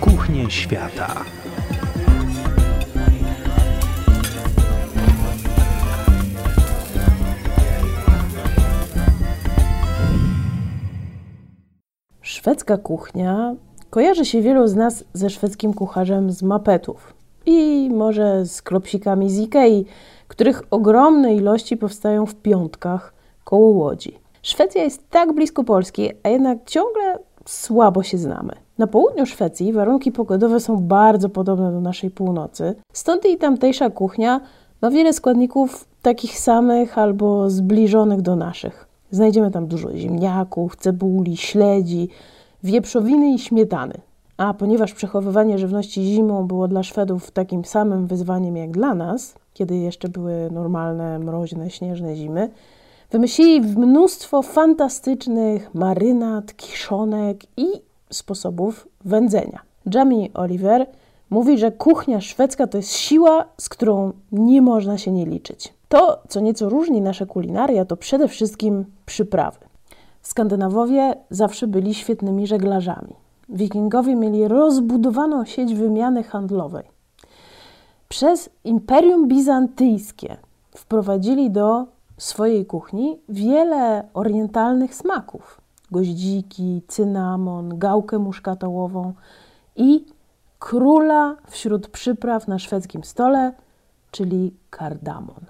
kuchnie świata. Szwedzka kuchnia kojarzy się wielu z nas ze szwedzkim kucharzem z mapetów i może z klopsikami z Ikei, których ogromne ilości powstają w piątkach koło Łodzi. Szwecja jest tak blisko Polski, a jednak ciągle słabo się znamy. Na południu Szwecji warunki pogodowe są bardzo podobne do naszej północy, stąd i tamtejsza kuchnia ma wiele składników takich samych albo zbliżonych do naszych. Znajdziemy tam dużo ziemniaków, cebuli, śledzi, wieprzowiny i śmietany. A ponieważ przechowywanie żywności zimą było dla Szwedów takim samym wyzwaniem jak dla nas, kiedy jeszcze były normalne, mroźne, śnieżne zimy, wymyślili mnóstwo fantastycznych marynat, kiszonek i sposobów wędzenia. Jamie Oliver mówi, że kuchnia szwedzka to jest siła, z którą nie można się nie liczyć. To, co nieco różni nasze kulinaria, to przede wszystkim przyprawy. Skandynawowie zawsze byli świetnymi żeglarzami. Wikingowie mieli rozbudowaną sieć wymiany handlowej. Przez Imperium Bizantyjskie wprowadzili do swojej kuchni wiele orientalnych smaków: goździki, cynamon, gałkę muszkatołową i króla wśród przypraw na szwedzkim stole, czyli kardamon.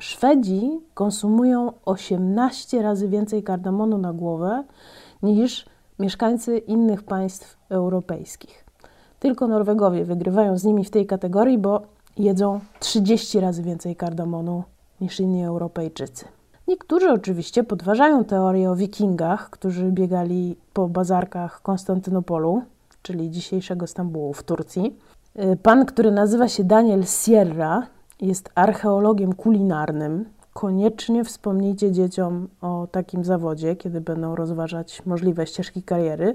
Szwedzi konsumują 18 razy więcej kardamonu na głowę niż mieszkańcy innych państw europejskich. Tylko Norwegowie wygrywają z nimi w tej kategorii, bo jedzą 30 razy więcej kardamonu niż inni Europejczycy. Niektórzy oczywiście podważają teorię o wikingach, którzy biegali po bazarkach Konstantynopolu, czyli dzisiejszego Stambułu w Turcji. Pan, który nazywa się Daniel Sierra, jest archeologiem kulinarnym. Koniecznie wspomnijcie dzieciom o takim zawodzie, kiedy będą rozważać możliwe ścieżki kariery.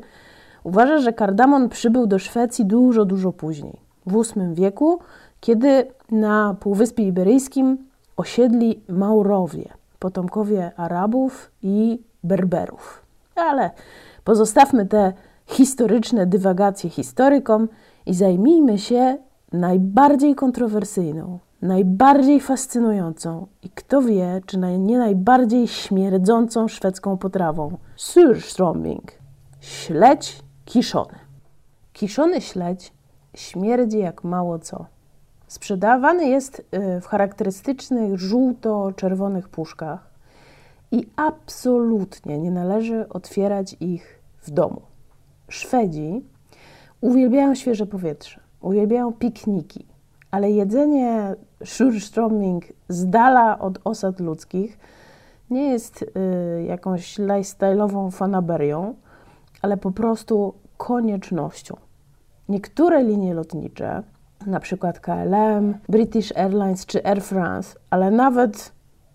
Uważa, że kardamon przybył do Szwecji dużo, dużo później, w VIII wieku, kiedy na Półwyspie Iberyjskim osiedli Maurowie, potomkowie Arabów i Berberów. Ale pozostawmy te historyczne dywagacje historykom i zajmijmy się najbardziej kontrowersyjną, najbardziej fascynującą i kto wie, czy nie najbardziej śmierdzącą szwedzką potrawą surströmming śledź kiszony. Kiszony śledź śmierdzi jak mało co. Sprzedawany jest y, w charakterystycznych żółto-czerwonych puszkach i absolutnie nie należy otwierać ich w domu. Szwedzi uwielbiają świeże powietrze, uwielbiają pikniki, ale jedzenie surströmming z dala od osad ludzkich nie jest y, jakąś lifestyle'ową fanaberią, ale po prostu koniecznością. Niektóre linie lotnicze, na przykład KLM, British Airlines czy Air France, ale nawet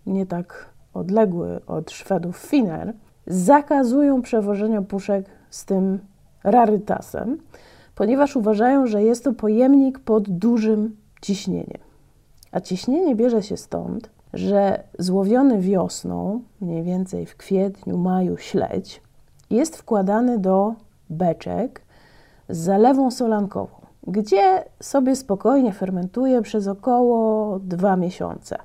nie tak odległy od Szwedów Finnair, zakazują przewożenia puszek z tym rarytasem, ponieważ uważają, że jest to pojemnik pod dużym ciśnieniem. A ciśnienie bierze się stąd, że złowiony wiosną, mniej więcej w kwietniu, maju śledź, jest wkładany do beczek z zalewą solankową, gdzie sobie spokojnie fermentuje przez około dwa miesiące.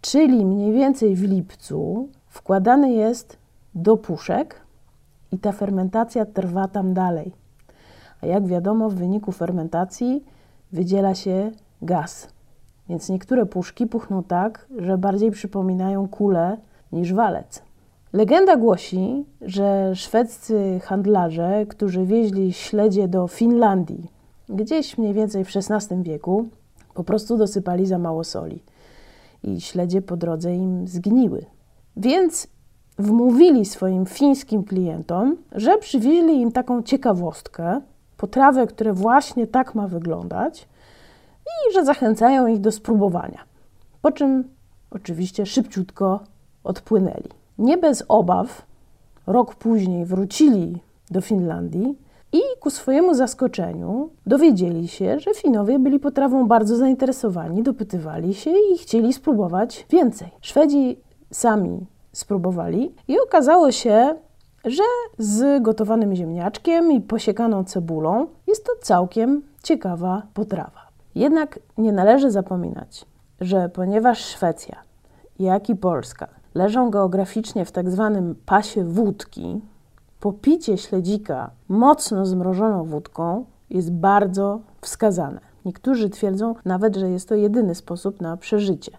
Czyli mniej więcej w lipcu wkładany jest do puszek i ta fermentacja trwa tam dalej. A jak wiadomo, w wyniku fermentacji wydziela się gaz. Więc niektóre puszki puchną tak, że bardziej przypominają kulę niż walec. Legenda głosi, że szwedzcy handlarze, którzy wieźli śledzie do Finlandii, gdzieś mniej więcej w XVI wieku, po prostu dosypali za mało soli i śledzie po drodze im zgniły. Więc wmówili swoim fińskim klientom, że przywieźli im taką ciekawostkę, potrawę, która właśnie tak ma wyglądać i że zachęcają ich do spróbowania. Po czym oczywiście szybciutko odpłynęli. Nie bez obaw, rok później wrócili do Finlandii i ku swojemu zaskoczeniu dowiedzieli się, że Finowie byli potrawą bardzo zainteresowani, dopytywali się i chcieli spróbować więcej. Szwedzi sami spróbowali i okazało się, że z gotowanym ziemniaczkiem i posiekaną cebulą jest to całkiem ciekawa potrawa. Jednak nie należy zapominać, że ponieważ Szwecja, jak i Polska leżą geograficznie w tak zwanym pasie wódki, popicie śledzika mocno zmrożoną wódką jest bardzo wskazane. Niektórzy twierdzą nawet, że jest to jedyny sposób na przeżycie.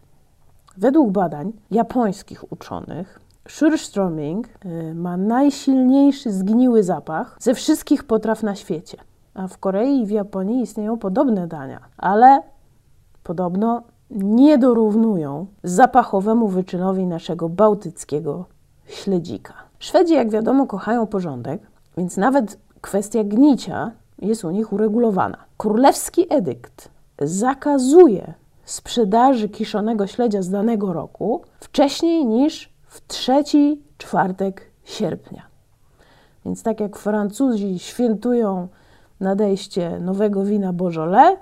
Według badań japońskich uczonych, Surströmming y, ma najsilniejszy zgniły zapach ze wszystkich potraw na świecie. A w Korei i w Japonii istnieją podobne dania, ale podobno nie dorównują zapachowemu wyczynowi naszego bałtyckiego śledzika. Szwedzi, jak wiadomo, kochają porządek, więc nawet kwestia gnicia jest u nich uregulowana. Królewski edykt zakazuje sprzedaży kiszonego śledzia z danego roku wcześniej niż w trzeci czwartek sierpnia. Więc tak jak Francuzi świętują nadejście nowego wina Beaujolais,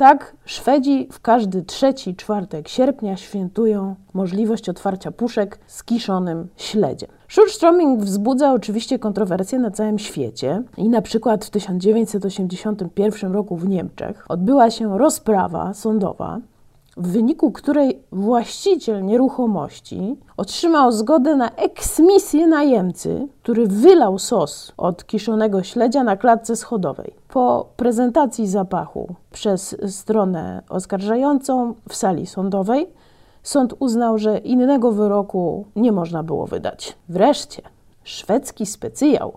tak Szwedzi w każdy trzeci czwartek sierpnia świętują możliwość otwarcia puszek z kiszonym śledziem. Surströmming wzbudza oczywiście kontrowersje na całym świecie i na przykład w 1981 roku w Niemczech odbyła się rozprawa sądowa w wyniku której właściciel nieruchomości otrzymał zgodę na eksmisję najemcy, który wylał sos od kiszonego śledzia na klatce schodowej. Po prezentacji zapachu przez stronę oskarżającą w sali sądowej sąd uznał, że innego wyroku nie można było wydać. Wreszcie szwedzki specjał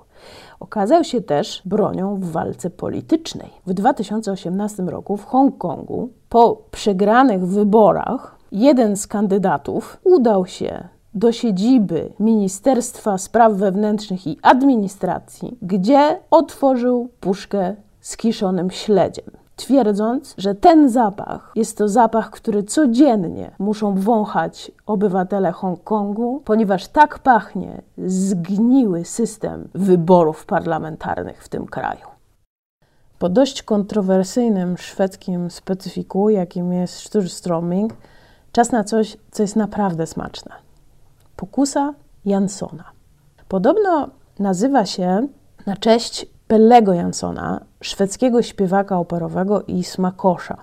okazał się też bronią w walce politycznej. W 2018 roku w Hongkongu, po przegranych wyborach, jeden z kandydatów udał się do siedziby Ministerstwa Spraw Wewnętrznych i Administracji, gdzie otworzył puszkę z kiszonym śledziem twierdząc, że ten zapach jest to zapach, który codziennie muszą wąchać obywatele Hongkongu, ponieważ tak pachnie zgniły system wyborów parlamentarnych w tym kraju. Po dość kontrowersyjnym szwedzkim specyfiku, jakim jest Sturströmming, czas na coś, co jest naprawdę smaczne. Pokusa Jansona. Podobno nazywa się na cześć Pellego Jansona, szwedzkiego śpiewaka operowego i smakosza,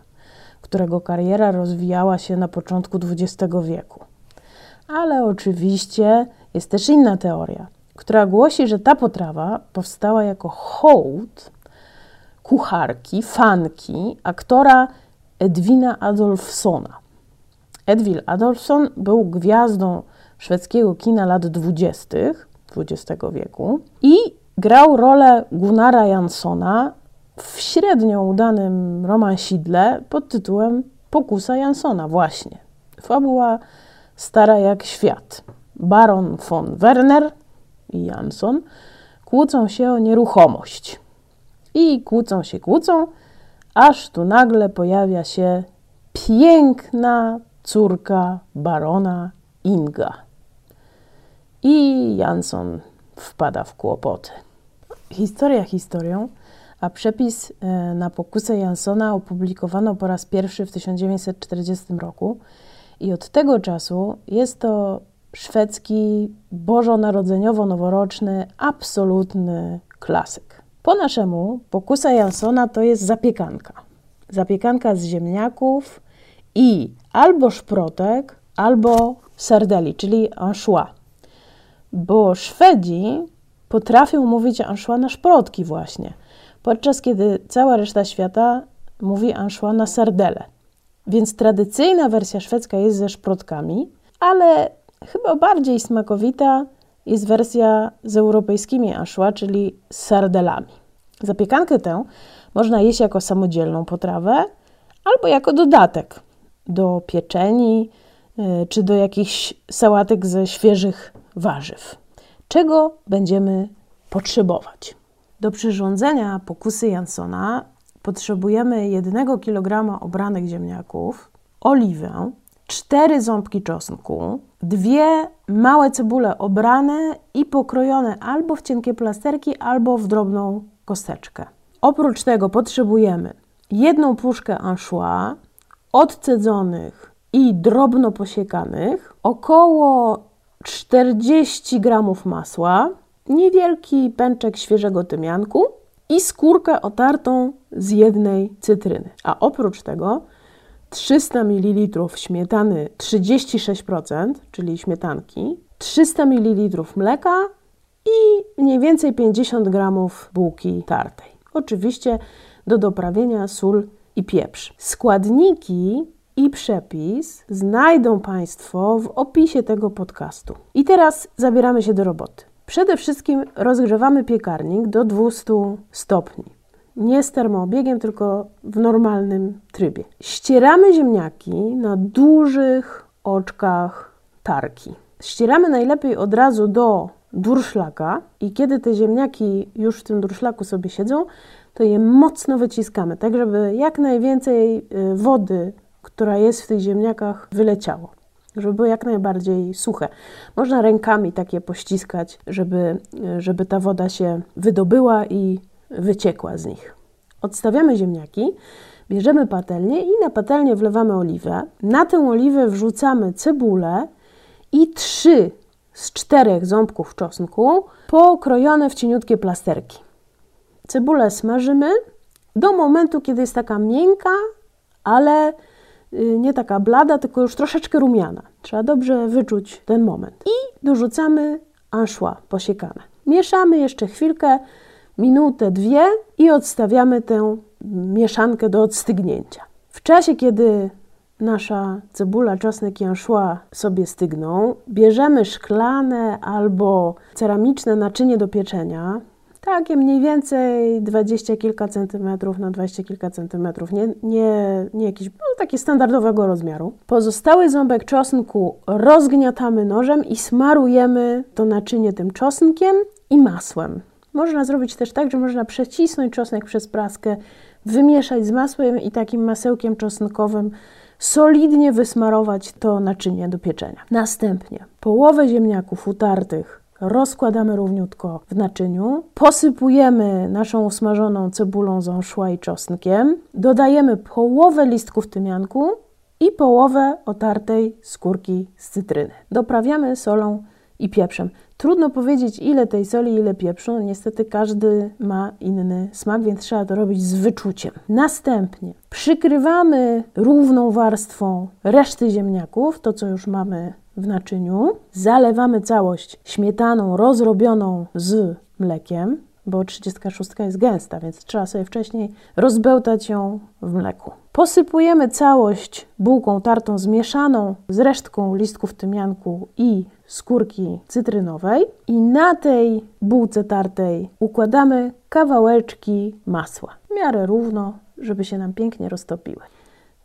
którego kariera rozwijała się na początku XX wieku. Ale oczywiście jest też inna teoria, która głosi, że ta potrawa powstała jako hołd kucharki, fanki, aktora Edwina Adolfsona. Edwin Adolfsson był gwiazdą szwedzkiego kina lat 20. XX wieku i grał rolę Gunnara Jansona w średnio udanym romansidle pod tytułem Pokusa Jansona właśnie. Fabuła stara jak świat. Baron von Werner i Jansson kłócą się o nieruchomość. I kłócą się, kłócą, aż tu nagle pojawia się piękna córka barona Inga. I Jansson wpada w kłopoty. Historia historią, a przepis e, na pokusę Jansona opublikowano po raz pierwszy w 1940 roku i od tego czasu jest to szwedzki bożonarodzeniowo-noworoczny absolutny klasyk. Po naszemu pokusa Jansona to jest zapiekanka. Zapiekanka z ziemniaków i albo szprotek, albo sardeli, czyli anchois. Bo Szwedzi potrafią mówić anchois na szprotki właśnie, podczas kiedy cała reszta świata mówi anchois na sardele. Więc tradycyjna wersja szwedzka jest ze szprotkami, ale chyba bardziej smakowita jest wersja z europejskimi anchois, czyli z sardelami. Zapiekankę tę można jeść jako samodzielną potrawę albo jako dodatek do pieczeni y, czy do jakichś sałatek ze świeżych warzyw. Czego będziemy potrzebować? Do przyrządzenia pokusy Jansona potrzebujemy 1 kg obranych ziemniaków, oliwę, 4 ząbki czosnku, dwie małe cebule obrane i pokrojone albo w cienkie plasterki, albo w drobną kosteczkę. Oprócz tego potrzebujemy jedną puszkę anchois, odcedzonych i drobno posiekanych, około 40 gramów masła, niewielki pęczek świeżego tymianku i skórkę otartą z jednej cytryny. A oprócz tego 300 ml śmietany 36%, czyli śmietanki, 300 ml mleka i mniej więcej 50 g bułki tartej. Oczywiście do doprawienia sól i pieprz. Składniki i przepis znajdą Państwo w opisie tego podcastu. I teraz zabieramy się do roboty. Przede wszystkim rozgrzewamy piekarnik do 200 stopni. Nie z termoobiegiem, tylko w normalnym trybie. Ścieramy ziemniaki na dużych oczkach tarki. Ścieramy najlepiej od razu do durszlaka i kiedy te ziemniaki już w tym durszlaku sobie siedzą, to je mocno wyciskamy, tak żeby jak najwięcej y, wody, która jest w tych ziemniakach, wyleciało. Żeby były jak najbardziej suche. Można rękami takie pościskać, żeby, żeby ta woda się wydobyła i wyciekła z nich. Odstawiamy ziemniaki, bierzemy patelnię i na patelnię wlewamy oliwę. Na tę oliwę wrzucamy cebulę i trzy z czterech ząbków czosnku pokrojone w cieniutkie plasterki. Cebulę smażymy do momentu, kiedy jest taka miękka, ale nie taka blada, tylko już troszeczkę rumiana. Trzeba dobrze wyczuć ten moment. I dorzucamy anchois posiekane. Mieszamy jeszcze chwilkę, minutę, dwie i odstawiamy tę mieszankę do odstygnięcia. W czasie, kiedy nasza cebula, czosnek i anchois sobie stygną, bierzemy szklane albo ceramiczne naczynie do pieczenia, takie mniej więcej dwadzieścia kilka centymetrów na dwadzieścia kilka centymetrów, nie, nie, nie jakiś, no, takie standardowego rozmiaru. Pozostały ząbek czosnku rozgniatamy nożem i smarujemy to naczynie tym czosnkiem i masłem. Można zrobić też tak, że można przecisnąć czosnek przez praskę, wymieszać z masłem i takim masełkiem czosnkowym solidnie wysmarować to naczynie do pieczenia. Następnie połowę ziemniaków utartych rozkładamy równiutko w naczyniu, posypujemy naszą usmażoną cebulą z anchois i czosnkiem, dodajemy połowę listków tymianku i połowę otartej skórki z cytryny. Doprawiamy solą i pieprzem. Trudno powiedzieć, ile tej soli, ile pieprzu. Niestety każdy ma inny smak, więc trzeba to robić z wyczuciem. Następnie przykrywamy równą warstwą reszty ziemniaków, to co już mamy w naczyniu. Zalewamy całość śmietaną rozrobioną z mlekiem, bo 36 jest gęsta, więc trzeba sobie wcześniej rozbełtać ją w mleku. Posypujemy całość bułką tartą zmieszaną z resztką listków tymianku i skórki cytrynowej i na tej bułce tartej układamy kawałeczki masła. W miarę równo, żeby się nam pięknie roztopiły.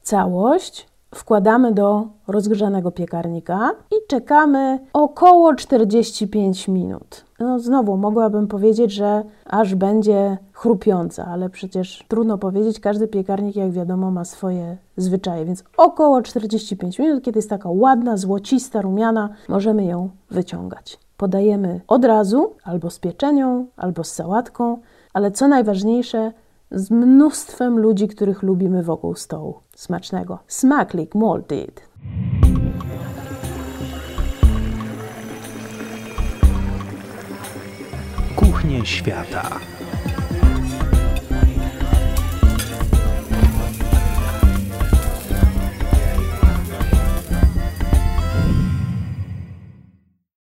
Całość wkładamy do rozgrzanego piekarnika i czekamy około 45 minut. No znowu mogłabym powiedzieć, że aż będzie chrupiąca, ale przecież trudno powiedzieć, każdy piekarnik jak wiadomo ma swoje zwyczaje, więc około 45 minut, kiedy jest taka ładna, złocista, rumiana, możemy ją wyciągać. Podajemy od razu, albo z pieczenią, albo z sałatką, ale co najważniejsze, z mnóstwem ludzi, których lubimy wokół stołu. Smacznego. Smaklik Malted. Kuchnie świata.